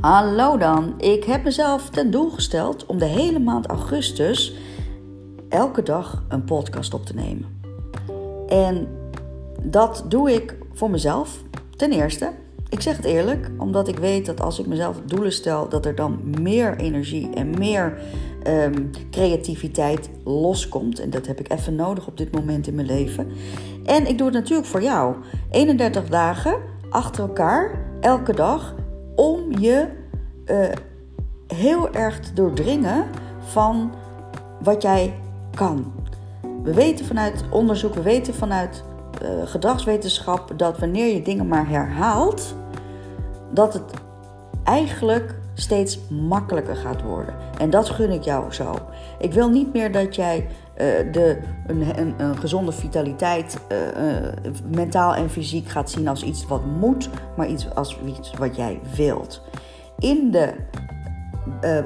Hallo dan. Ik heb mezelf ten doel gesteld om de hele maand augustus elke dag een podcast op te nemen. En dat doe ik voor mezelf. Ten eerste, ik zeg het eerlijk, omdat ik weet dat als ik mezelf doelen stel, dat er dan meer energie en meer ehm, creativiteit loskomt. En dat heb ik even nodig op dit moment in mijn leven. En ik doe het natuurlijk voor jou. 31 dagen achter elkaar, elke dag om je uh, heel erg te doordringen van wat jij kan. We weten vanuit onderzoek, we weten vanuit uh, gedragswetenschap dat wanneer je dingen maar herhaalt, dat het eigenlijk steeds makkelijker gaat worden. En dat gun ik jou zo. Ik wil niet meer dat jij de, een, een, een, gezonde vitaliteit, uh, uh, mentaal en fysiek, gaat zien als iets wat moet, maar iets als iets wat jij wilt. In de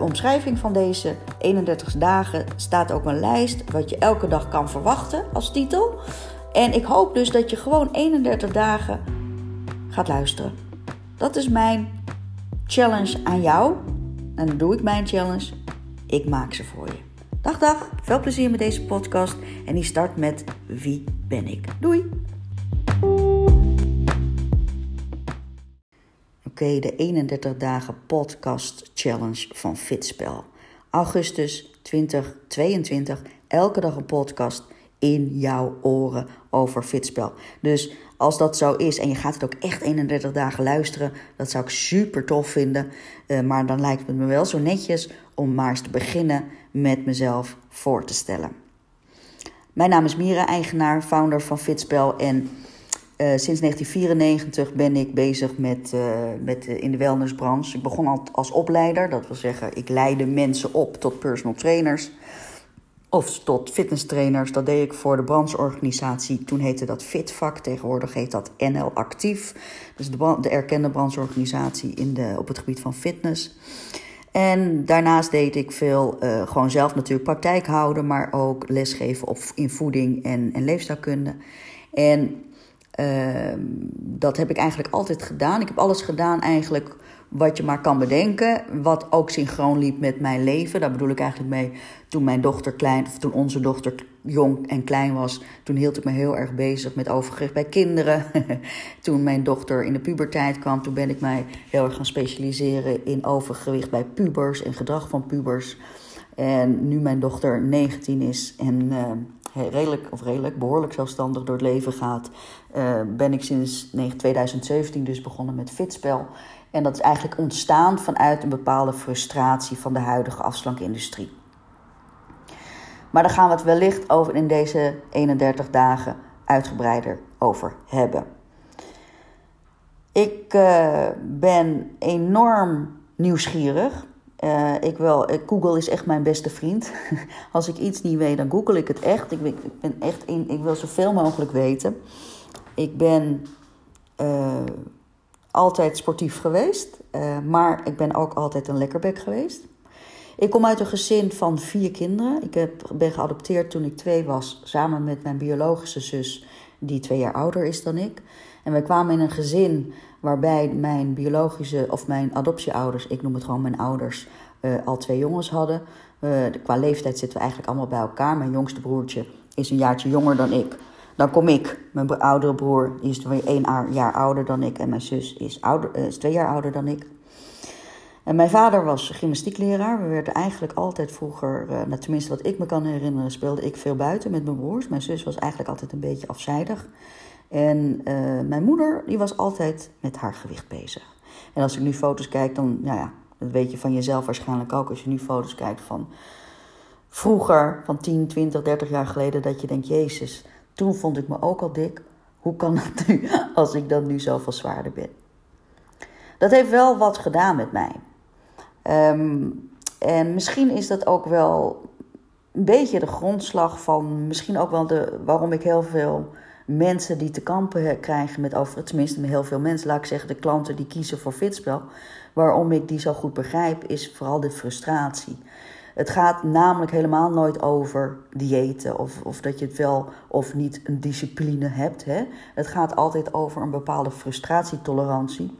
omschrijving van deze 31 dagen staat ook een lijst wat je elke dag kan verwachten als titel. En ik hoop dus dat je gewoon 31 dagen gaat luisteren. Dat is mijn challenge aan jou. En dan doe ik mijn challenge. Ik maak ze voor je. Dag dag, veel plezier met deze podcast. En die start met Wie ben ik? Doei! Oké, de 31 dagen podcast challenge van Fitspel. Augustus 2022, elke dag een podcast in jouw oren over Fitspel. Dus als dat zo is en je gaat het ook echt 31 dagen luisteren, dat zou ik super tof vinden. Uh, maar dan lijkt het me wel zo netjes om maar eens te beginnen met mezelf voor te stellen. Mijn naam is Mira, eigenaar, founder van Fitspel. En uh, sinds 1994 ben ik bezig met, uh, met in de wellnessbranche. Ik begon al als opleider, dat wil zeggen, ik leidde mensen op tot personal trainers of tot fitnesstrainers. Dat deed ik voor de brancheorganisatie. Toen heette dat Fitvak, tegenwoordig heet dat NL Actief. Dus de, de erkende brancheorganisatie in de, op het gebied van fitness. En daarnaast deed ik veel uh, gewoon zelf natuurlijk praktijk houden, maar ook lesgeven op, in voeding en, en leefstijlkunde. En uh, dat heb ik eigenlijk altijd gedaan. Ik heb alles gedaan eigenlijk wat je maar kan bedenken. Wat ook synchroon liep met mijn leven. Daar bedoel ik eigenlijk mee toen mijn dochter klein, of toen onze dochter jong en klein was. Toen hield ik me heel erg bezig met overgewicht bij kinderen. toen mijn dochter in de puberteit kwam, toen ben ik mij heel erg gaan specialiseren in overgewicht bij pubers en gedrag van pubers. En nu mijn dochter 19 is en uh, redelijk, of redelijk, behoorlijk zelfstandig door het leven gaat, uh, ben ik sinds 2017 dus begonnen met fitspel. En dat is eigenlijk ontstaan vanuit een bepaalde frustratie van de huidige afslankindustrie. Maar daar gaan we het wellicht over in deze 31 dagen uitgebreider over hebben. Ik uh, ben enorm nieuwsgierig. Uh, ik wil, Google is echt mijn beste vriend. Als ik iets niet weet, dan google ik het echt. Ik, ben echt in, ik wil zoveel mogelijk weten. Ik ben altijd sportief geweest, uh, maar ik ben ook altijd een lekkerbek geweest. Ik kom uit een gezin van vier kinderen. Ik heb, ben geadopteerd toen ik twee was, samen met mijn biologische zus, die twee jaar ouder is dan ik. En we kwamen in een gezin waarbij mijn biologische of mijn adoptieouders, ik noem het gewoon mijn ouders, uh, al twee jongens hadden. Uh, qua leeftijd zitten we eigenlijk allemaal bij elkaar. Mijn jongste broertje is een jaartje jonger dan ik. Dan kom ik, mijn oudere broer is weer één jaar ouder dan ik en mijn zus is, ouder, is twee jaar ouder dan ik. En mijn vader was gymnastiekleraar. We werden eigenlijk altijd vroeger, uh, nou, tenminste wat ik me kan herinneren, speelde ik veel buiten met mijn broers. Mijn zus was eigenlijk altijd een beetje afzijdig. En uh, mijn moeder, die was altijd met haar gewicht bezig. En als ik nu foto's kijk, dan, nou ja, dat weet je van jezelf waarschijnlijk ook. Als je nu foto's kijkt van vroeger, van 10, 20, 30 jaar geleden, dat je denkt, Jezus, toen vond ik me ook al dik. Hoe kan het nu als ik dan nu zoveel zwaarder ben? Dat heeft wel wat gedaan met mij. Um, en misschien is dat ook wel een beetje de grondslag van, misschien ook wel de, waarom ik heel veel mensen die te kampen krijgen met over, tenminste met heel veel mensen, laat ik zeggen, de klanten die kiezen voor fitspel, waarom ik die zo goed begrijp, is vooral de frustratie. Het gaat namelijk helemaal nooit over diëten of, of dat je het wel of niet een discipline hebt. Hè? Het gaat altijd over een bepaalde frustratietolerantie.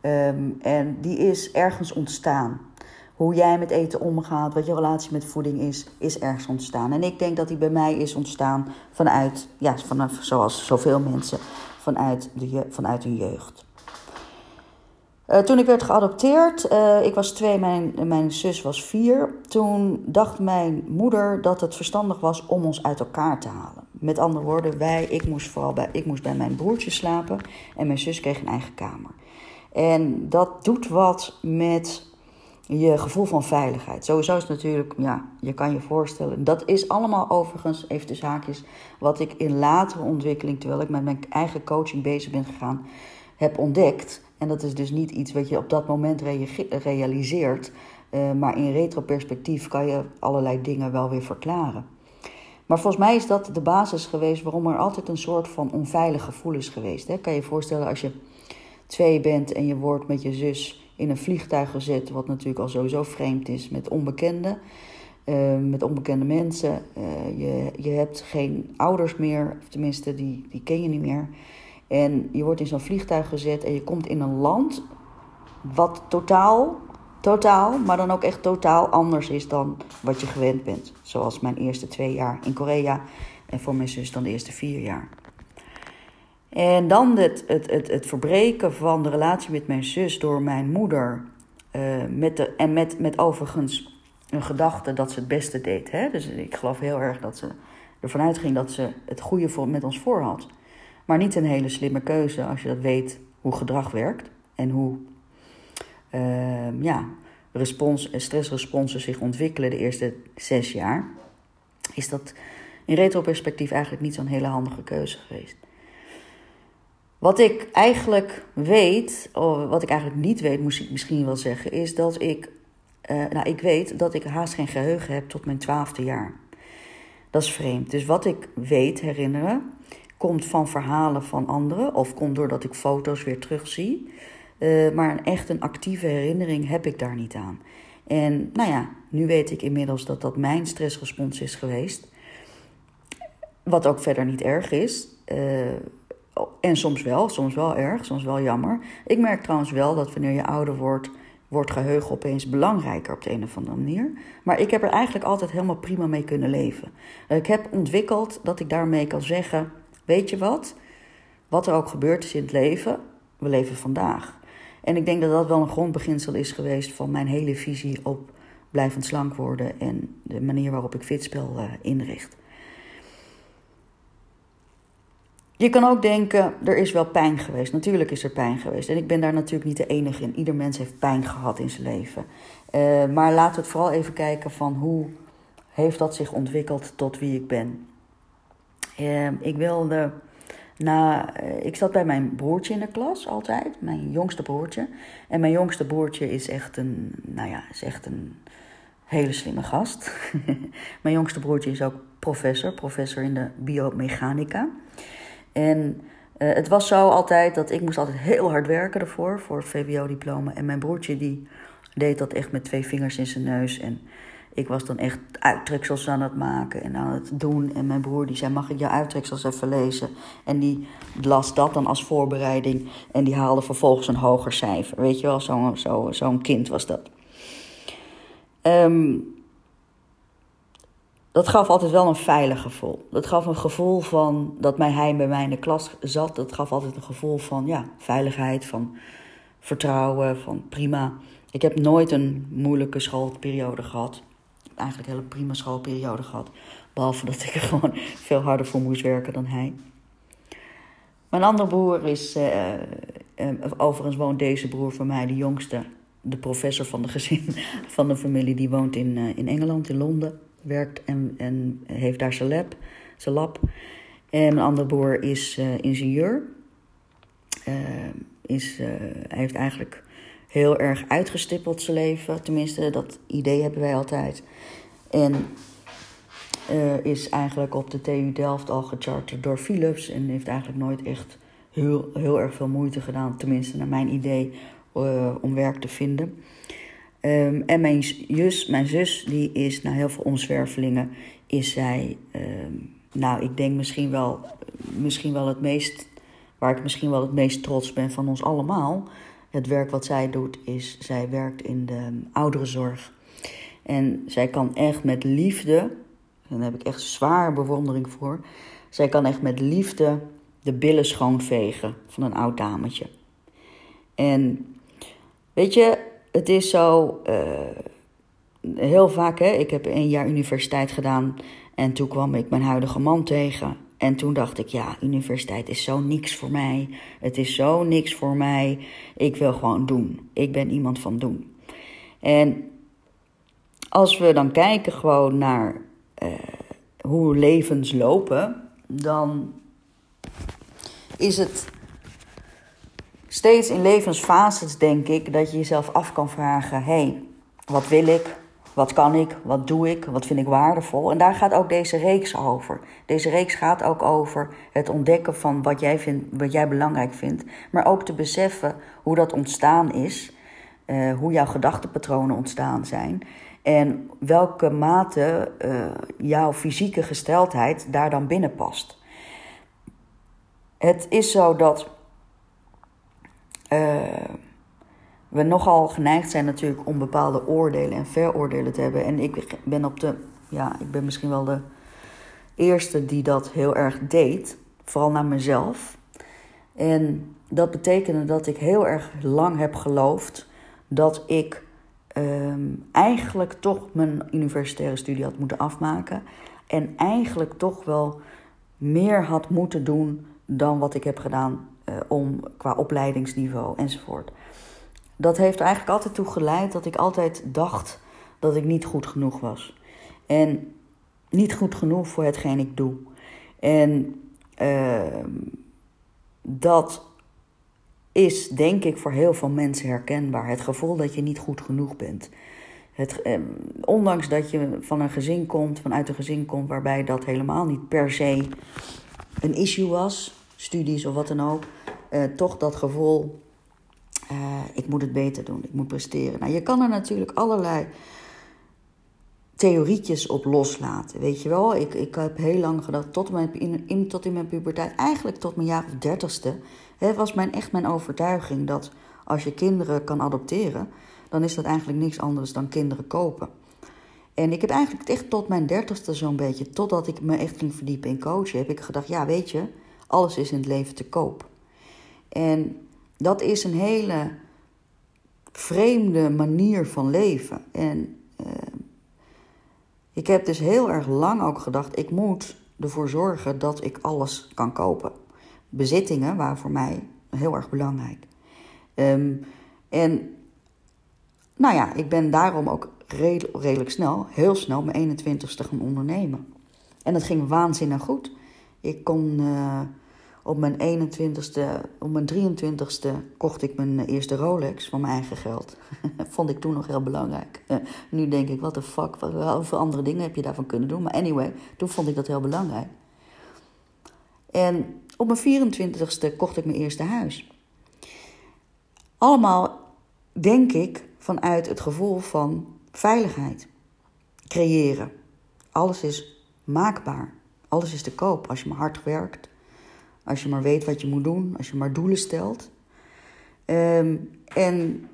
Ehm, en die is ergens ontstaan. Hoe jij met eten omgaat, wat je relatie met voeding is, is ergens ontstaan. En ik denk dat die bij mij is ontstaan vanuit, ja, vanaf, zoals zoveel mensen, vanuit, de, vanuit hun jeugd. Uh, toen ik werd geadopteerd, uh, ik was twee, mijn, mijn zus was vier. Toen dacht mijn moeder dat het verstandig was om ons uit elkaar te halen. Met andere woorden, wij, ik moest vooral bij, ik moest bij mijn broertje slapen en mijn zus kreeg een eigen kamer. En dat doet wat met je gevoel van veiligheid. Sowieso is het natuurlijk, ja, je kan je voorstellen. Dat is allemaal overigens, even de zaakjes, wat ik in latere ontwikkeling, terwijl ik met mijn eigen coaching bezig ben gegaan, heb ontdekt. En dat is dus niet iets wat je op dat moment realiseert. Uh, maar in retroperspectief kan je allerlei dingen wel weer verklaren. Maar volgens mij is dat de basis geweest waarom er altijd een soort van onveilig gevoel is geweest. Hè? Kan je je voorstellen als je twee bent en je wordt met je zus in een vliegtuig gezet, wat natuurlijk al sowieso vreemd is, met onbekenden, uh, met onbekende mensen. Uh, je, je hebt geen ouders meer, of tenminste, die, die ken je niet meer. En je wordt in zo'n vliegtuig gezet en je komt in een land wat totaal, totaal, maar dan ook echt totaal anders is dan wat je gewend bent. Zoals mijn eerste twee jaar in Korea en voor mijn zus dan de eerste vier jaar. En dan het, het, het, het verbreken van de relatie met mijn zus door mijn moeder. Uh, met de, en met, met overigens een gedachte dat ze het beste deed. Hè? Dus ik geloof heel erg dat ze ervan uitging dat ze het goede voor, met ons voor had. Maar niet een hele slimme keuze als je dat weet hoe gedrag werkt en hoe uh, ja, respons, stressresponsen zich ontwikkelen de eerste zes jaar. Is dat in retroperspectief eigenlijk niet zo'n hele handige keuze geweest. Wat ik eigenlijk weet, of wat ik eigenlijk niet weet, moest ik misschien wel zeggen, is dat ik, uh, nou, ik weet dat ik haast geen geheugen heb tot mijn twaalfde jaar. Dat is vreemd. Dus wat ik weet herinneren, komt van verhalen van anderen of komt doordat ik foto's weer terugzie. Uh, maar echt een actieve herinnering heb ik daar niet aan. En nou ja, nu weet ik inmiddels dat dat mijn stressrespons is geweest. Wat ook verder niet erg is. Uh, en soms wel, soms wel erg, soms wel jammer. Ik merk trouwens wel dat wanneer je ouder wordt, wordt geheugen opeens belangrijker op de een of andere manier. Maar ik heb er eigenlijk altijd helemaal prima mee kunnen leven. Ik heb ontwikkeld dat ik daarmee kan zeggen: Weet je wat? Wat er ook gebeurd is in het leven, we leven vandaag. En ik denk dat dat wel een grondbeginsel is geweest van mijn hele visie op blijvend slank worden en de manier waarop ik fitspel uh, inricht. Je kan ook denken, er is wel pijn geweest. Natuurlijk is er pijn geweest. En ik ben daar natuurlijk niet de enige in. Ieder mens heeft pijn gehad in zijn leven. Uh, maar laten we het vooral even kijken van hoe heeft dat zich ontwikkeld tot wie ik ben. Uh, ik wilde na, uh, ik zat bij mijn broertje in de klas altijd, mijn jongste broertje. En mijn jongste broertje is echt een, nou ja, is echt een hele slimme gast. mijn jongste broertje is ook professor, professor in de biomechanica. En uh, het was zo altijd dat ik moest altijd heel hard werken ervoor, voor het VWO-diploma. En mijn broertje die deed dat echt met twee vingers in zijn neus. En ik was dan echt uittreksels aan het maken en aan het doen. En mijn broer die zei, mag ik jouw uittreksels even lezen? En die las dat dan als voorbereiding. En die haalde vervolgens een hoger cijfer. Weet je wel, zo'n zo, zo'n kind was dat. Um, dat gaf altijd wel een veilig gevoel. Dat gaf een gevoel van dat mij, hij bij mij in de klas zat. Dat gaf altijd een gevoel van ja, veiligheid, van vertrouwen, van prima. Ik heb nooit een moeilijke schoolperiode gehad. Eigenlijk een hele prima schoolperiode gehad. Behalve dat ik er gewoon veel harder voor moest werken dan hij. Mijn andere broer is, uh, uh, overigens woont deze broer van mij, de jongste, de professor van de gezin, van de familie, die woont in, uh, in Engeland, in Londen werkt en, en heeft daar zijn lab, zijn lab. En mijn andere broer is ingenieur. Is, hij heeft eigenlijk heel erg uitgestippeld zijn leven. Tenminste, dat idee hebben wij altijd. En is eigenlijk op de TU Delft al gecharterd door Philips. En heeft eigenlijk nooit echt heel, heel erg veel moeite gedaan. Tenminste, naar mijn idee, om werk te vinden. Um, en mijn, jus, mijn zus, die is na heel veel omzwervelingen, is zij, um, nou, ik denk misschien wel, misschien wel het meest, waar ik misschien wel het meest trots ben van ons allemaal. Het werk wat zij doet is, zij werkt in de ouderenzorg. En zij kan echt met liefde, daar heb ik echt zwaar bewondering voor. Zij kan echt met liefde de billen schoonvegen van een oud dametje. En weet je, het is zo. Uh, heel vaak, hè, ik heb een jaar universiteit gedaan. En toen kwam ik mijn huidige man tegen. En toen dacht ik, ja, universiteit is zo niks voor mij. Het is zo niks voor mij. Ik wil gewoon doen. Ik ben iemand van doen. En als we dan kijken gewoon naar uh, hoe levens lopen, dan is het steeds in levensfases, denk ik, dat je jezelf af kan vragen: hé, hey, wat wil ik? Wat kan ik? Wat doe ik? Wat vind ik waardevol? En daar gaat ook deze reeks over. Deze reeks gaat ook over het ontdekken van wat jij, vindt, wat jij belangrijk vindt, maar ook te beseffen hoe dat ontstaan is, uh, hoe jouw gedachtenpatronen ontstaan zijn en welke mate uh, jouw fysieke gesteldheid daar dan binnen past. Het is zo dat uh, we nogal geneigd zijn natuurlijk om bepaalde oordelen en veroordelen te hebben. En ik ben op de, ja, ik ben misschien wel de eerste die dat heel erg deed, vooral naar mezelf. En dat betekende dat ik heel erg lang heb geloofd dat ik um, eigenlijk toch mijn universitaire studie had moeten afmaken. En eigenlijk toch wel meer had moeten doen dan wat ik heb gedaan uh, om qua opleidingsniveau enzovoort. Dat heeft eigenlijk altijd toe geleid dat ik altijd dacht dat ik niet goed genoeg was. En niet goed genoeg voor hetgeen ik doe. En uh, dat is denk ik voor heel veel mensen herkenbaar. Het gevoel dat je niet goed genoeg bent. Het, eh, ondanks dat je van een gezin komt, vanuit een gezin komt waarbij dat helemaal niet per se een issue was, studies of wat dan ook, eh, toch dat gevoel, uh, ik moet het beter doen, ik moet presteren. Nou, je kan er natuurlijk allerlei theorietjes op loslaten, weet je wel. Ik, ik heb heel lang gedacht, tot, mijn, in, tot in mijn puberteit, eigenlijk tot mijn jaar of dertigste, het was mijn, echt mijn overtuiging dat als je kinderen kan adopteren, dan is dat eigenlijk niks anders dan kinderen kopen. En ik heb eigenlijk echt tot mijn dertigste zo'n beetje, totdat ik me echt ging verdiepen in coachen, heb ik gedacht, ja weet je, alles is in het leven te koop. En dat is een hele vreemde manier van leven. En uh, ik heb dus heel erg lang ook gedacht, ik moet ervoor zorgen dat ik alles kan kopen bezittingen waren voor mij heel erg belangrijk. Um, en nou ja, ik ben daarom ook redelijk snel, heel snel, mijn 21ste gaan ondernemen. En dat ging waanzinnig goed. Ik kon uh, op mijn 21ste, op mijn 23ste kocht ik mijn eerste Rolex van mijn eigen geld. Vond ik toen nog heel belangrijk. nu denk ik, wat de fuck, wat andere dingen heb je daarvan kunnen doen? Maar anyway, toen vond ik dat heel belangrijk. En op mijn 24ste kocht ik mijn eerste huis. Allemaal denk ik vanuit het gevoel van veiligheid. Creëren. Alles is maakbaar. Alles is te koop als je maar hard werkt. Als je maar weet wat je moet doen. Als je maar doelen stelt. Um, en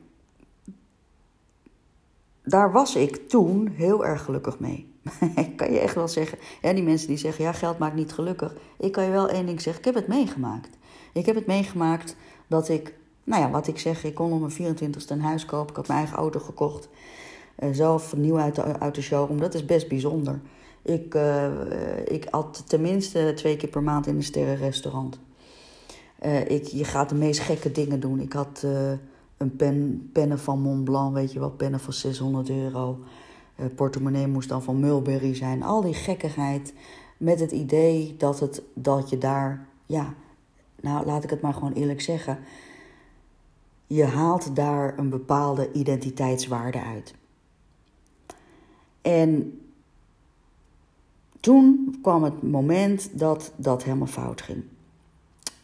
daar was ik toen heel erg gelukkig mee. ik kan je echt wel zeggen, ja, die mensen die zeggen, ja, geld maakt niet gelukkig. Ik kan je wel één ding zeggen, ik heb het meegemaakt. Ik heb het meegemaakt dat ik, nou ja, wat ik zeg, ik kon om mijn 24ste een huis kopen. Ik had mijn eigen auto gekocht. Uh, zelf nieuw uit de, uit de showroom. Dat is best bijzonder. Ik, uh, ik at tenminste twee keer per maand in een sterrenrestaurant. Uh, ik, je gaat de meest gekke dingen doen. Ik had een pen, pennen van Montblanc, weet je wel, pennen van 600 euro. Portemonnee moest dan van Mulberry zijn. Al die gekkigheid met het idee dat, het, dat je daar, ja, nou laat ik het maar gewoon eerlijk zeggen. Je haalt daar een bepaalde identiteitswaarde uit. En toen kwam het moment dat dat helemaal fout ging.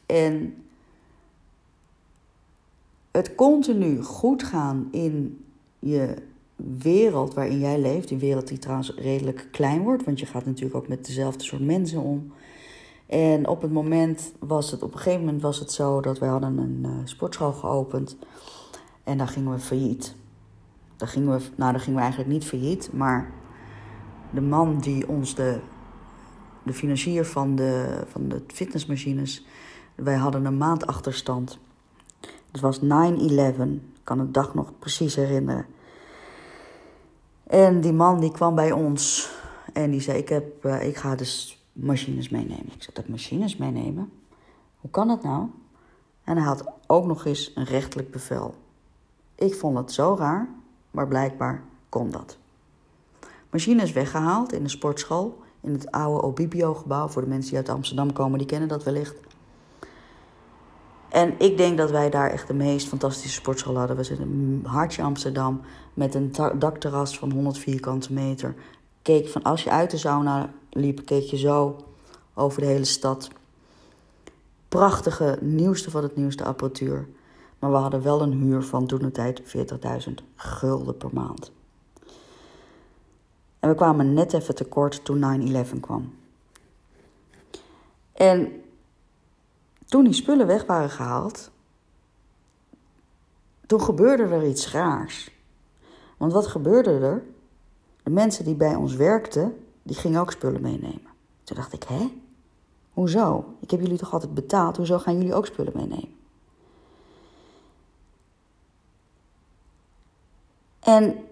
En het continu goed gaan in je wereld waarin jij leeft, die wereld die trouwens redelijk klein wordt, want je gaat natuurlijk ook met dezelfde soort mensen om. En op het moment was het, op een gegeven moment was het zo dat wij hadden een uh, sportschool geopend. En dan gingen we failliet. Dan gingen we, nou, dan gingen we eigenlijk niet failliet, maar de man die ons de, de financier van de, van de fitnessmachines, wij hadden een maand achterstand. Het was 9-11, ik kan het dag nog precies herinneren. En die man die kwam bij ons en die zei: Ik, heb, uh, ik ga dus machines meenemen. Ik zei: Dat machines meenemen? Hoe kan dat nou? En hij had ook nog eens een rechtelijk bevel. Ik vond het zo raar, maar blijkbaar kon dat. Machines weggehaald in de sportschool, in het oude Obibio-gebouw. Voor de mensen die uit Amsterdam komen, die kennen dat wellicht. En ik denk dat wij daar echt de meest fantastische sportschool hadden. We zitten in hartje Amsterdam met een dakterras van 100 vierkante meter. Keek van als je uit de sauna liep, keek je zo over de hele stad. Prachtige, nieuwste van het nieuwste apparatuur. Maar we hadden wel een huur van toen de tijd 40.000 gulden per maand. En we kwamen net even tekort toen 9-11 kwam. En toen die spullen weg waren gehaald, toen gebeurde er iets raars. Want wat gebeurde er? De mensen die bij ons werkten, die gingen ook spullen meenemen. Toen dacht ik, hè? Hoezo? Ik heb jullie toch altijd betaald, hoezo gaan jullie ook spullen meenemen? En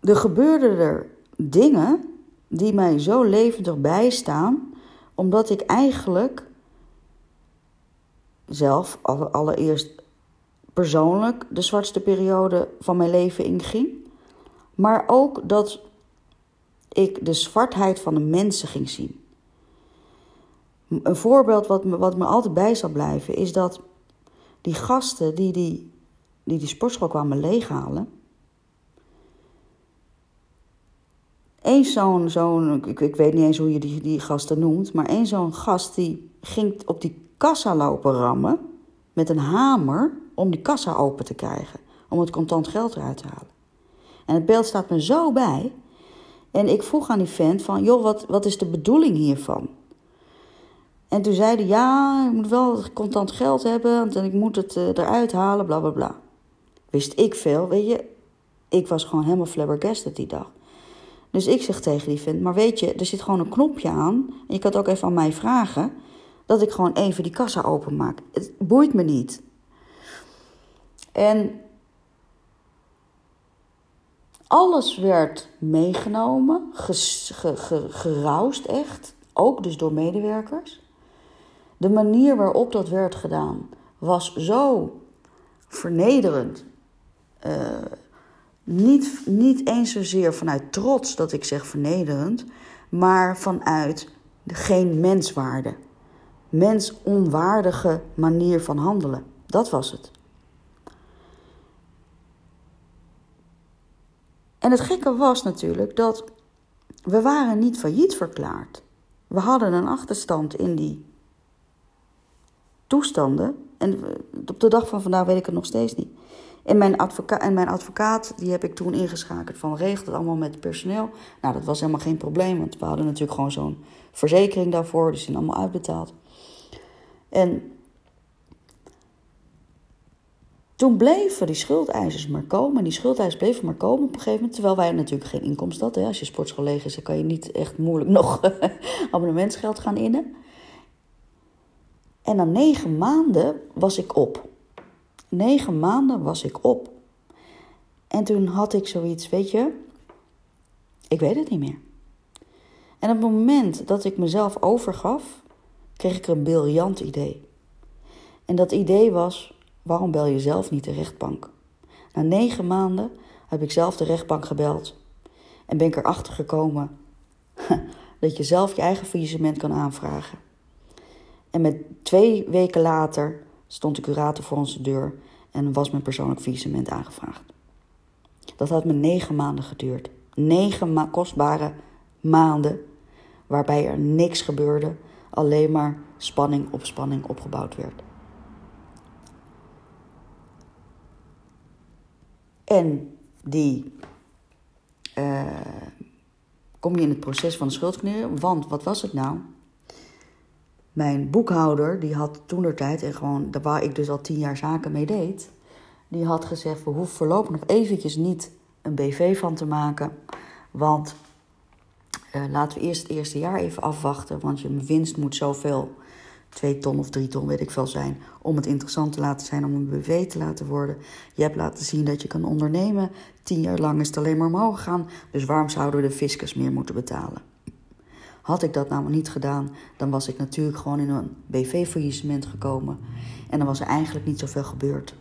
er gebeurden er dingen die mij zo levendig bijstaan, omdat ik eigenlijk zelf allereerst persoonlijk de zwartste periode van mijn leven inging. Maar ook dat ik de zwartheid van de mensen ging zien. Een voorbeeld wat me, wat me altijd bij zal blijven is dat die gasten die die, die, die sportschool kwamen leeghalen. Eén zo'n, zo'n ik, ik weet niet eens hoe je die, die gasten noemt, maar één zo'n gast die ging op die kassa lopen rammen met een hamer om die kassa open te krijgen. Om het contant geld eruit te halen. En het beeld staat me zo bij. En ik vroeg aan die vent van, joh, wat, wat is de bedoeling hiervan? En toen zei hij, ja, ik moet wel contant geld hebben, want ik moet het uh, eruit halen, bla bla bla. Wist ik veel, weet je. Ik was gewoon helemaal flabbergasted die dag. Dus ik zeg tegen die vent, maar weet je, er zit gewoon een knopje aan. En je kan het ook even aan mij vragen dat ik gewoon even die kassa openmaak. Het boeit me niet. En alles werd meegenomen, geroust echt, ook dus door medewerkers. De manier waarop dat werd gedaan was zo vernederend. Uh, niet, niet eens zozeer vanuit trots dat ik zeg vernederend, maar vanuit geen menswaarde mensonwaardige manier van handelen. Dat was het. En het gekke was natuurlijk dat we waren niet failliet verklaard. We hadden een achterstand in die toestanden. En op de dag van vandaag weet ik het nog steeds niet. En mijn, en mijn advocaat, die heb ik toen ingeschakeld van regelt het allemaal met het personeel. Nou, dat was helemaal geen probleem, want we hadden natuurlijk gewoon zo'n verzekering daarvoor, dus die zijn allemaal uitbetaald. En toen bleven die schuldeisers maar komen. En die schuldeisers bleven maar komen op een gegeven moment. Terwijl wij natuurlijk geen inkomsten hadden. Als je sportschool leeg is, dan kan je niet echt moeilijk nog abonnementsgeld gaan innen. En na negen maanden was ik op. Negen maanden was ik op. En toen had ik zoiets, weet je, ik weet het niet meer. En op het moment dat ik mezelf overgaf, kreeg ik een briljant idee. En dat idee was: waarom bel je zelf niet de rechtbank? Na negen maanden heb ik zelf de rechtbank gebeld en ben ik erachter gekomen dat je zelf je eigen faillissement kan aanvragen. En met twee weken later stond de curator voor onze deur en was mijn persoonlijk faillissement aangevraagd. Dat had me negen maanden geduurd. Negen kostbare maanden waarbij er niks gebeurde alleen maar spanning op spanning opgebouwd werd. En die uh, kom je in het proces van de schuldkneren. Want wat was het nou? Mijn boekhouder, die had toen de tijd, en gewoon waar ik dus al tien jaar zaken mee deed, die had gezegd: we hoeven voorlopig nog eventjes niet een BV van te maken. Want uh, laten we eerst het eerste jaar even afwachten. Want je winst moet zoveel, twee ton of drie ton, weet ik veel zijn. Om het interessant te laten zijn om een BV te laten worden. Je hebt laten zien dat je kan ondernemen. Tien jaar lang is het alleen maar omhoog gegaan. Dus waarom zouden we de fiscus meer moeten betalen? Had ik dat nou niet gedaan, dan was ik natuurlijk gewoon in een BV-faillissement gekomen. En dan was er eigenlijk niet zoveel gebeurd.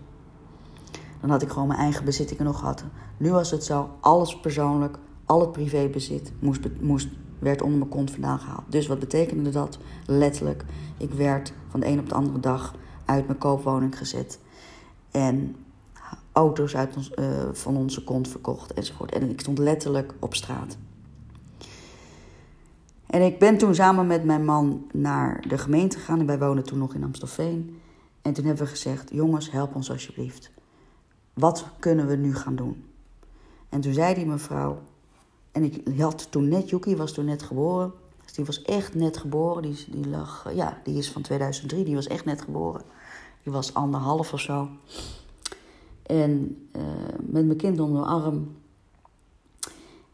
Dan had ik gewoon mijn eigen bezittingen nog gehad. Nu was het zo, alles persoonlijk, al het privébezit moest, moest, werd onder mijn kont vandaan gehaald. Dus wat betekende dat? Letterlijk, ik werd van de een op de andere dag uit mijn koopwoning gezet. En auto's uit uh, van onze kont verkocht enzovoort. En ik stond letterlijk op straat. En ik ben toen samen met mijn man naar de gemeente gegaan. En wij wonen toen nog in Amstelveen. En toen hebben we gezegd: Jongens, help ons alsjeblieft. Wat kunnen we nu gaan doen? En toen zei die mevrouw. En ik had toen net, Yuki was toen net geboren. Dus die was echt net geboren. Die, die lag, ja, die is van 2003. Die was echt net geboren. Die was anderhalf of zo. En uh, met mijn kind onder mijn arm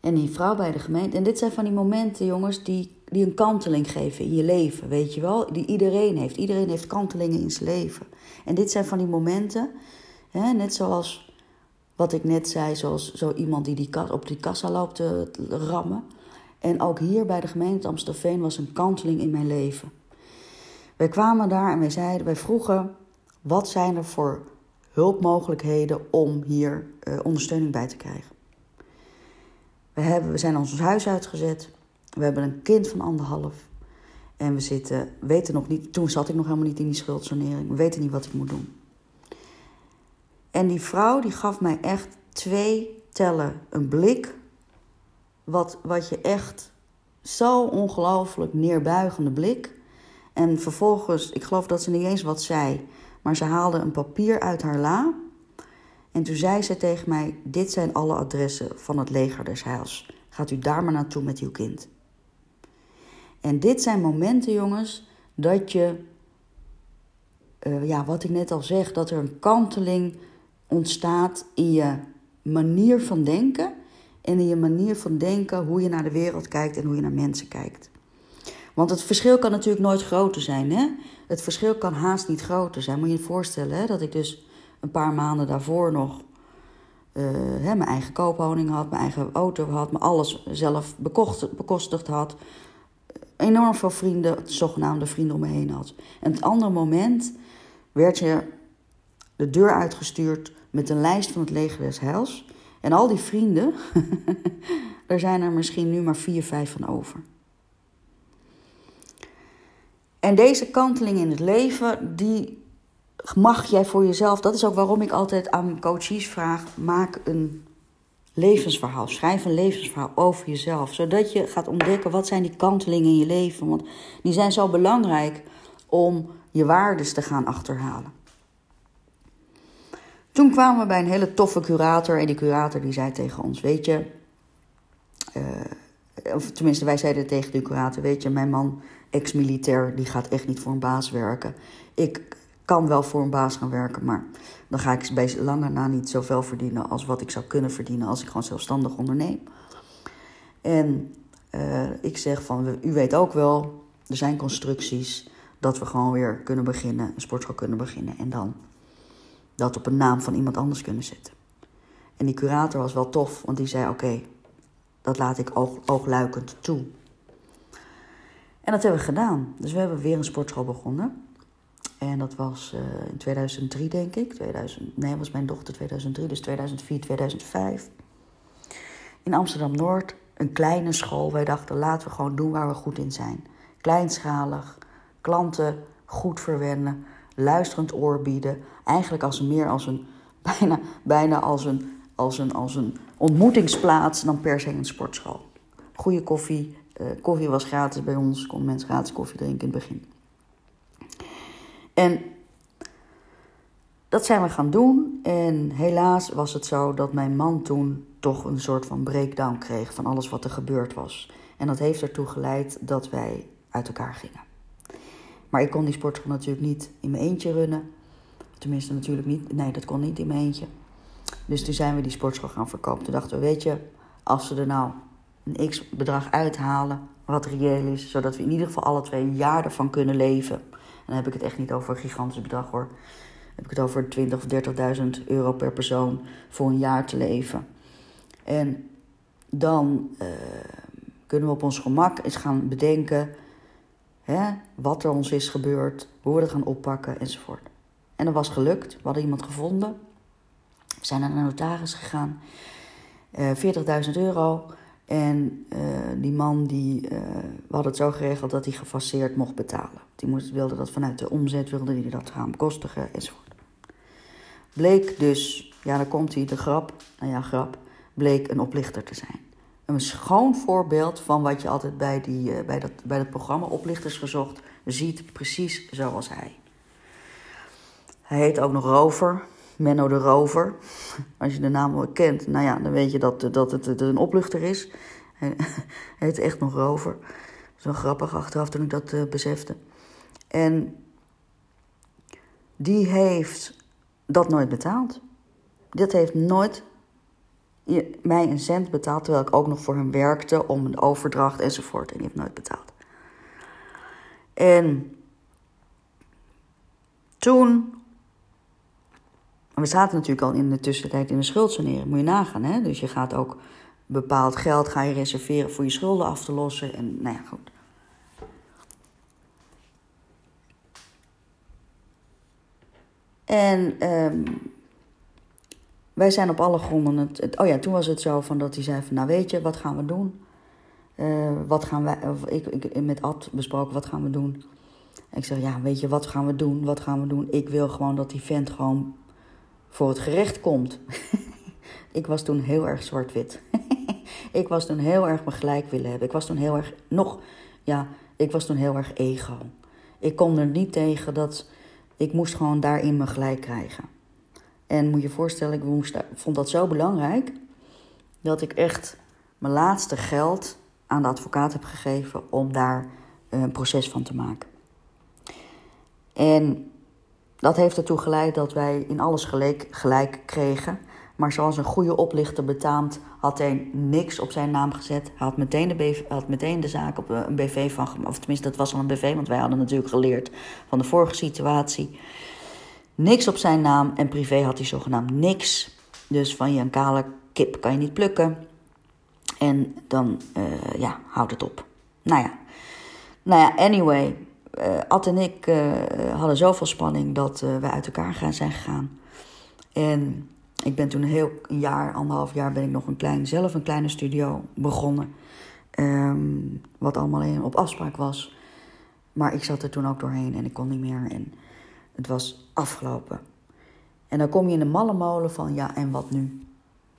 en die vrouw bij de gemeente. En dit zijn van die momenten, jongens, die, die een kanteling geven in je leven, weet je wel? Die iedereen heeft. Iedereen heeft kantelingen in zijn leven. En dit zijn van die momenten, hè, net zoals wat ik net zei, zoals zo iemand die, die op die kassa loopt te rammen. En ook hier bij de gemeente Amstelveen was een kanteling in mijn leven. Wij kwamen daar en wij zeiden, wij vroegen, wat zijn er voor hulpmogelijkheden om hier uh, ondersteuning bij te krijgen? We, hebben, we zijn ons huis uitgezet. We hebben een kind van anderhalf. En we zitten, weten nog niet, toen zat ik nog helemaal niet in die schuldsanering. We weten niet wat ik moet doen. En die vrouw die gaf mij echt twee tellen, een blik. Wat, wat je echt zo ongelooflijk neerbuigende blik. En vervolgens, ik geloof dat ze niet eens wat zei, maar ze haalde een papier uit haar la. En toen zei ze tegen mij: Dit zijn alle adressen van het leger des heils. Gaat u daar maar naartoe met uw kind. En dit zijn momenten, jongens, dat je, uh, ja, wat ik net al zeg, dat er een kanteling ontstaat in je manier van denken. En in je manier van denken hoe je naar de wereld kijkt en hoe je naar mensen kijkt. Want het verschil kan natuurlijk nooit groter zijn. Hè? Het verschil kan haast niet groter zijn. Moet je je voorstellen hè, dat ik dus een paar maanden daarvoor nog uh, hè, mijn eigen koopwoning had, mijn eigen auto had, me alles zelf bekocht, bekostigd had. Enorm veel vrienden, zogenaamde vrienden om me heen had. En het andere moment werd je de deur uitgestuurd met een lijst van het leger des heils. En al die vrienden, daar zijn er misschien nu maar vier, vijf van over. En deze kanteling in het leven, die mag jij voor jezelf, dat is ook waarom ik altijd aan coaches vraag: maak een levensverhaal. Schrijf een levensverhaal over jezelf. Zodat je gaat ontdekken wat zijn die kantelingen in je leven. Want die zijn zo belangrijk om je waardes te gaan achterhalen. Toen kwamen we bij een hele toffe curator. En die curator die zei tegen ons: Weet je. Uh, of tenminste, wij zeiden tegen de curator: Weet je, mijn man, ex-militair, die gaat echt niet voor een baas werken. Ik kan wel voor een baas gaan werken, maar dan ga ik bij lange na niet zoveel verdienen als wat ik zou kunnen verdienen als ik gewoon zelfstandig onderneem. En uh, ik zeg van, u weet ook wel, er zijn constructies dat we gewoon weer kunnen beginnen, een sportschool kunnen beginnen en dan dat op een naam van iemand anders kunnen zetten. En die curator was wel tof, want die zei: Oké, dat laat ik oog, oogluikend toe. En dat hebben we gedaan. Dus we hebben weer een sportschool begonnen. En dat was uh, in 2003, denk ik. 2000, nee, was mijn dochter 2003, dus 2004, 2005. In Amsterdam Noord, een kleine school. Wij dachten, laten we gewoon doen waar we goed in zijn. Kleinschalig, klanten goed verwennen, luisterend oor bieden. Eigenlijk als meer als een, bijna, bijna als een, als, een, als een ontmoetingsplaats dan per se een sportschool. Goede koffie. Uh, koffie was gratis bij ons, konden mensen gratis koffie drinken in het begin. En dat zijn we gaan doen. En helaas was het zo dat mijn man toen toch een soort van breakdown kreeg van alles wat er gebeurd was. En dat heeft ertoe geleid dat wij uit elkaar gingen. Maar ik kon die sportschool natuurlijk niet in mijn eentje runnen. Tenminste, natuurlijk niet. Nee, dat kon niet in mijn eentje. Dus toen zijn we die sportschool gaan verkopen. Toen dachten we, weet je, als we er nou een x bedrag uithalen, wat reëel is, zodat we in ieder geval alle twee jaar ervan kunnen leven. Dan heb ik het echt niet over een gigantisch bedrag hoor. Dan heb ik het over 20.000 of 30.000 euro per persoon voor een jaar te leven. En dan uh, kunnen we op ons gemak eens gaan bedenken hè, wat er ons is gebeurd, hoe we dat gaan oppakken enzovoort. En dat was gelukt. We hadden iemand gevonden. We zijn naar de notaris gegaan. Uh, eh, 40.000 euro. En uh, die man, die, uh, we hadden het zo geregeld dat hij gefaseerd mocht betalen. Die moest, wilde dat vanuit de omzet, wilde hij dat gaan bekostigen enzovoort. Bleek dus, ja dan komt hij, de grap, nou ja grap, bleek een oplichter te zijn. Een schoon voorbeeld van wat je altijd bij, die, uh, bij, dat, bij dat programma Oplichters Gezocht ziet, precies zoals hij. Hij heet ook nog Rover, Menno de Rover. Als je de naam wel kent, nou ja, dan weet je dat, dat het een opluchter is. Hij heet echt nog Rover. Zo grappig achteraf toen ik dat uh, besefte. En die heeft dat nooit betaald. Dat heeft nooit mij een cent betaald, terwijl ik ook nog voor hem werkte om een overdracht enzovoort. En die heeft nooit betaald. En toen we zaten natuurlijk al in de tussentijd in de schuldsanering. Moet je nagaan, hè? Dus je gaat ook bepaald geld ga je reserveren voor je schulden af te lossen. En nou ja, goed. En um, wij zijn op alle gronden het, Oh ja, toen was het zo van dat hij zei van... Nou weet je, wat gaan we doen? Uh, wat gaan wij... Ik, ik met Ad besproken, wat gaan we doen? En ik zeg, ja, weet je, wat gaan we doen? Wat gaan we doen? Ik wil gewoon dat die vent gewoon voor het gerecht komt. ik was toen heel erg zwart-wit. ik was toen heel erg me gelijk willen hebben. Ik was toen heel erg, nog, ja, ik was toen heel erg ego. Ik kon er niet tegen dat, ik moest gewoon daarin me gelijk krijgen. En moet je voorstellen, ik vond dat zo belangrijk, dat ik echt mijn laatste geld aan de advocaat heb gegeven om daar een proces van te maken. En dat heeft ertoe geleid dat wij in alles gelijk, gelijk kregen. Maar zoals een goede oplichter betaamt, had hij niks op zijn naam gezet. Hij had meteen de, BV, had meteen de zaak op een BV van gemaakt. Of tenminste, dat was al een BV, want wij hadden natuurlijk geleerd van de vorige situatie. Niks op zijn naam en privé had hij zogenaamd niks. Dus van je een kale kip kan je niet plukken. En dan, uh, ja, houdt het op. Nou ja. Nou ja, anyway uh, Ad en ik uh, hadden zoveel spanning dat uh, we uit elkaar gaan zijn gegaan. En ik ben toen een heel jaar, anderhalf jaar, ben ik nog een klein, zelf een kleine studio begonnen. Um, wat allemaal op afspraak was. Maar ik zat er toen ook doorheen en ik kon niet meer. En het was afgelopen. En dan kom je in de malle molen van ja, en wat nu?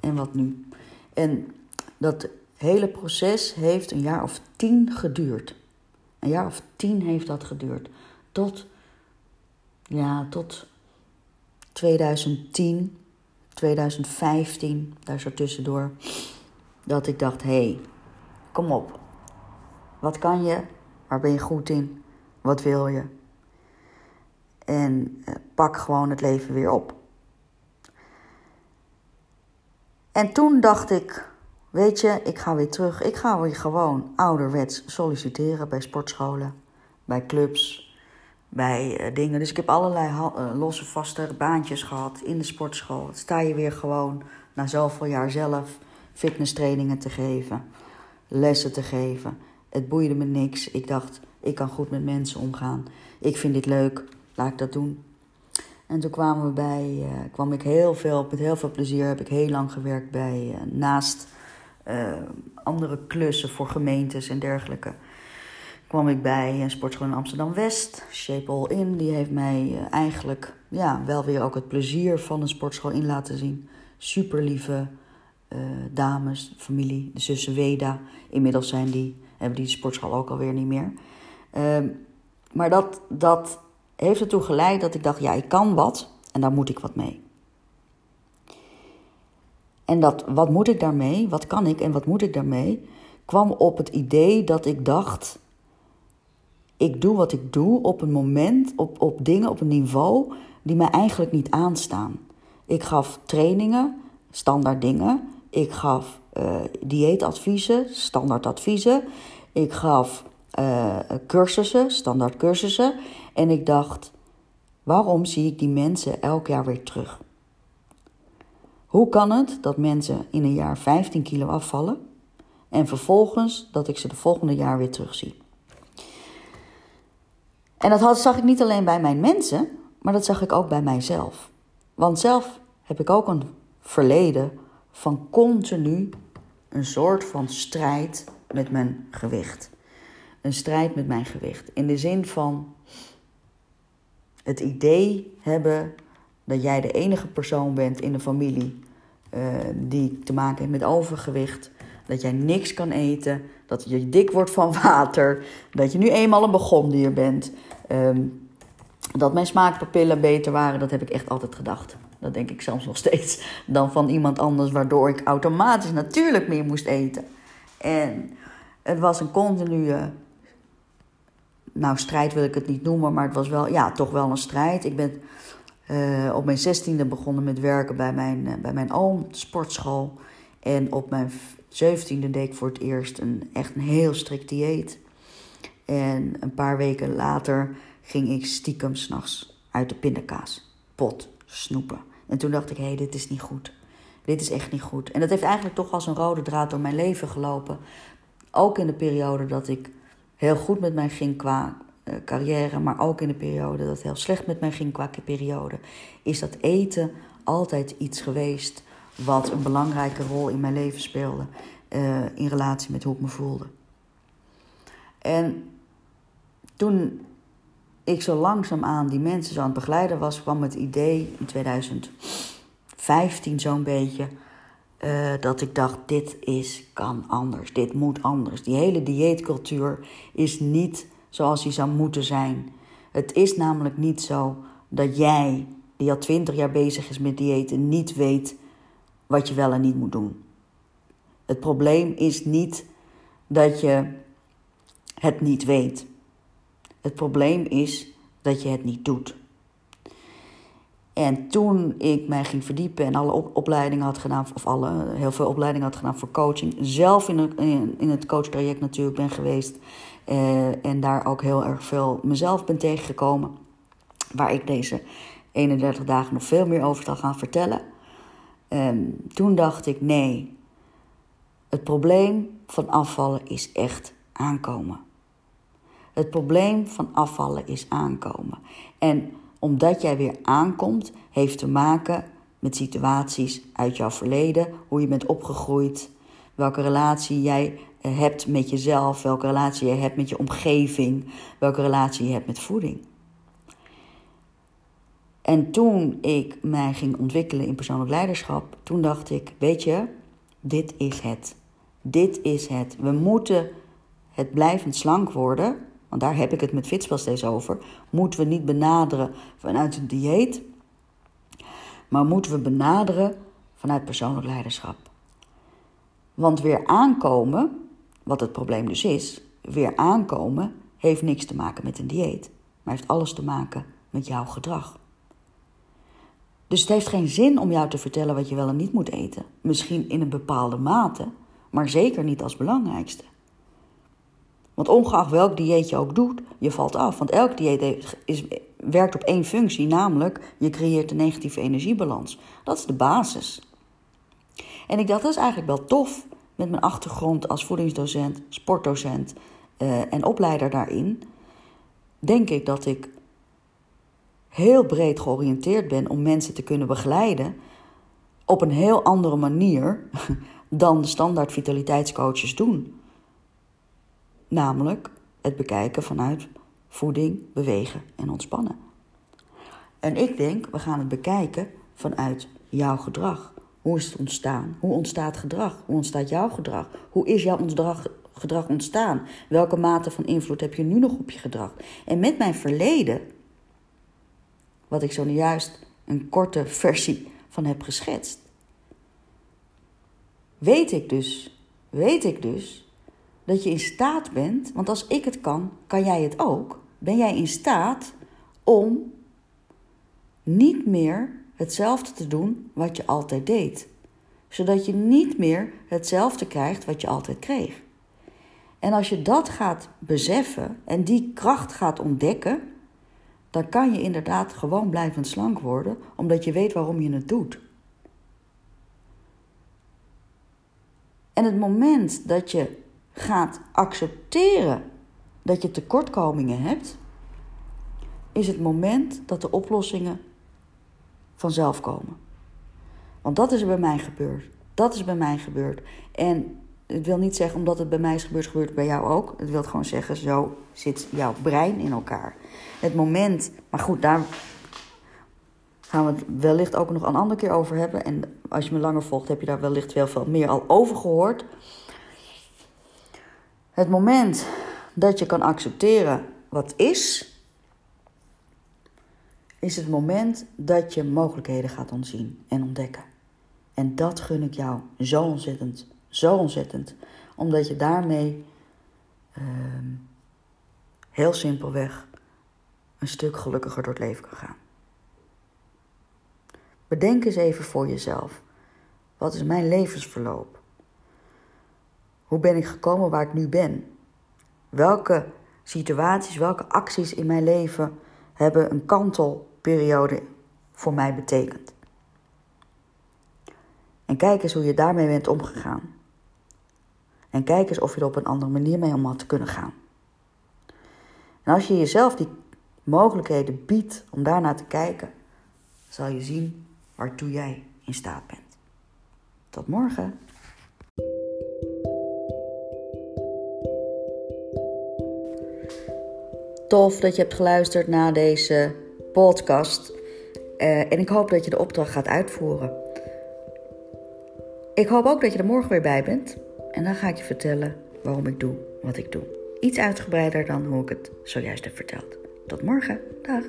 En wat nu? En dat hele proces heeft een jaar of tien geduurd. Een jaar of tien heeft dat geduurd. Tot, ja, tot 2010, 2015, daar zo tussendoor. Dat ik dacht, hé, hey, kom op. Wat kan je? Waar ben je goed in? Wat wil je? En eh, pak gewoon het leven weer op. En toen dacht ik, Weet je, ik ga weer terug. Ik ga weer gewoon ouderwets solliciteren bij sportscholen, bij clubs, bij uh, dingen. Dus ik heb allerlei uh, losse, vaste baantjes gehad in de sportschool. Sta je weer gewoon na zoveel jaar zelf fitnesstrainingen te geven, lessen te geven. Het boeide me niks. Ik dacht, ik kan goed met mensen omgaan. Ik vind dit leuk, laat ik dat doen. En toen kwamen we bij, uh, kwam ik heel veel, met heel veel plezier heb ik heel lang gewerkt bij, naast uh, andere klussen voor gemeentes en dergelijke. Kwam ik bij een sportschool in Amsterdam West, Shape All In. Die heeft mij uh, eigenlijk ja, wel weer ook het plezier van een sportschool in laten zien. Super lieve uh, dames, familie, de zussen Weda. Inmiddels zijn die, hebben die sportschool ook alweer niet meer. Ehm, maar dat, dat heeft ertoe geleid dat ik dacht, ja, ik kan wat en daar moet ik wat mee. En dat, wat moet ik daarmee? Wat kan ik en wat moet ik daarmee? kwam op het idee dat ik dacht: ik doe wat ik doe op een moment, op, op dingen, op een niveau die mij eigenlijk niet aanstaan. Ik gaf trainingen, standaard dingen. Ik gaf uh, dieetadviezen, standaard adviezen. Ik gaf uh, cursussen, standaard cursussen. En ik dacht, waarom zie ik die mensen elk jaar weer terug? Hoe kan het dat mensen in een jaar 15 kilo afvallen en vervolgens dat ik ze de volgende jaar weer terugzie? En dat had, zag ik niet alleen bij mijn mensen, maar dat zag ik ook bij mijzelf. Want zelf heb ik ook een verleden van continu een soort van strijd met mijn gewicht. Een strijd met mijn gewicht. In de zin van het idee hebben dat jij de enige persoon bent in de familie uh, die te maken heeft met overgewicht. Dat jij niks kan eten, dat je dik wordt van water, dat je nu eenmaal een begondier bent. Um, dat mijn smaakpapillen beter waren, dat heb ik echt altijd gedacht. Dat denk ik zelfs nog steeds. Dan van iemand anders, waardoor ik automatisch natuurlijk meer moest eten. En het was een continue. Nou, strijd wil ik het niet noemen, maar het was wel, ja, toch wel een strijd. Ik ben uh, op mijn zestiende begonnen met werken bij mijn, uh, bij mijn oom, sportschool. En op mijn zeventiende deed ik voor het eerst een, echt een heel strikt dieet. En een paar weken later ging ik stiekem s'nachts uit de pindakaas pot snoepen. En toen dacht ik, hé, hey, dit is niet goed. Dit is echt niet goed. En dat heeft eigenlijk toch als een rode draad door mijn leven gelopen. Ook in de periode dat ik heel goed met mij ging qua carrière, maar ook in de periode dat het heel slecht met mij ging qua periode, is dat eten altijd iets geweest wat een belangrijke rol in mijn leven speelde. Uh, in relatie met hoe ik me voelde. En toen ik zo langzaamaan die mensen zo aan het begeleiden was, kwam het idee in 2015 zo'n beetje. Uh, dat ik dacht, dit is, kan anders, dit moet anders. Die hele dieetcultuur is niet zoals die zou moeten zijn. Het is namelijk niet zo dat jij, die al twintig jaar bezig is met diëten, niet weet wat je wel en niet moet doen. Het probleem is niet dat je het niet weet. Het probleem is dat je het niet doet. En toen ik mij ging verdiepen en alle opleidingen had gedaan, of alle, heel veel opleidingen had gedaan voor coaching, zelf in, het, in het coachtraject natuurlijk ben geweest eh, en daar ook heel erg veel mezelf ben tegengekomen, waar ik deze 31 dagen nog veel meer over zal gaan vertellen. Eh, toen dacht ik: nee, het probleem van afvallen is echt aankomen. Het probleem van afvallen is aankomen. En omdat jij weer aankomt, heeft te maken met situaties uit jouw verleden, hoe je bent opgegroeid, welke relatie jij hebt met jezelf, welke relatie je hebt met je omgeving, welke relatie je hebt met voeding. En toen ik mij ging ontwikkelen in persoonlijk leiderschap, toen dacht ik, weet je, dit is het. Dit is het. We moeten het blijvend slank worden want daar heb ik het met Fitspel steeds over, moeten we niet benaderen vanuit een dieet, maar moeten we benaderen vanuit persoonlijk leiderschap. Want weer aankomen, wat het probleem dus is, weer aankomen heeft niks te maken met een dieet, maar heeft alles te maken met jouw gedrag. Dus het heeft geen zin om jou te vertellen wat je wel en niet moet eten. Misschien in een bepaalde mate, maar zeker niet als belangrijkste. Want ongeacht welk dieet je ook doet, je valt af. Want elk dieet is, werkt op één functie, namelijk je creëert een negatieve energiebalans. Dat is de basis. En ik dacht, dat is eigenlijk wel tof met mijn achtergrond als voedingsdocent, sportdocent uh, en opleider daarin. Denk ik dat ik heel breed georiënteerd ben om mensen te kunnen begeleiden op een heel andere manier dan de standaard vitaliteitscoaches doen. Namelijk het bekijken vanuit voeding, bewegen en ontspannen. En ik denk, we gaan het bekijken vanuit jouw gedrag. Hoe is het ontstaan? Hoe ontstaat gedrag? Hoe ontstaat jouw gedrag? Hoe is jouw gedrag ontstaan? Welke mate van invloed heb je nu nog op je gedrag? En met mijn verleden, wat ik zo nu juist een korte versie van heb geschetst, weet ik dus, weet ik dus dat je in staat bent, want als ik het kan, kan jij het ook. Ben jij in staat om niet meer hetzelfde te doen wat je altijd deed. Zodat je niet meer hetzelfde krijgt wat je altijd kreeg. En als je dat gaat beseffen en die kracht gaat ontdekken, dan kan je inderdaad gewoon blijvend slank worden, omdat je weet waarom je het doet. En het moment dat je gaat accepteren dat je tekortkomingen hebt, is het moment dat de oplossingen vanzelf komen. Want dat is er bij mij gebeurd. Dat is bij mij gebeurd. En het wil niet zeggen omdat het bij mij is gebeurd, gebeurt het bij jou ook. Het wil gewoon zeggen, zo zit jouw brein in elkaar. Het moment, maar goed, daar gaan we het wellicht ook nog een andere keer over hebben. En als je me langer volgt, heb je daar wellicht wel veel meer al over gehoord. Het moment dat je kan accepteren wat is, is het moment dat je mogelijkheden gaat ontzien en ontdekken. En dat gun ik jou zo ontzettend, zo ontzettend. Omdat je daarmee uh, heel simpelweg een stuk gelukkiger door het leven kan gaan. Bedenk eens even voor jezelf. Wat is mijn levensverloop? Hoe ben ik gekomen waar ik nu ben? Welke situaties, welke acties in mijn leven hebben een kantelperiode voor mij betekend? En kijk eens hoe je daarmee bent omgegaan. En kijk eens of je er op een andere manier mee om had kunnen gaan. En als je jezelf die mogelijkheden biedt om daarnaar te kijken, zal je zien waartoe jij in staat bent. Tot morgen. Tof dat je hebt geluisterd naar deze podcast. Uh, en ik hoop dat je de opdracht gaat uitvoeren. Ik hoop ook dat je er morgen weer bij bent. En dan ga ik je vertellen waarom ik doe wat ik doe. Iets uitgebreider dan hoe ik het zojuist heb verteld. Tot morgen. Dag.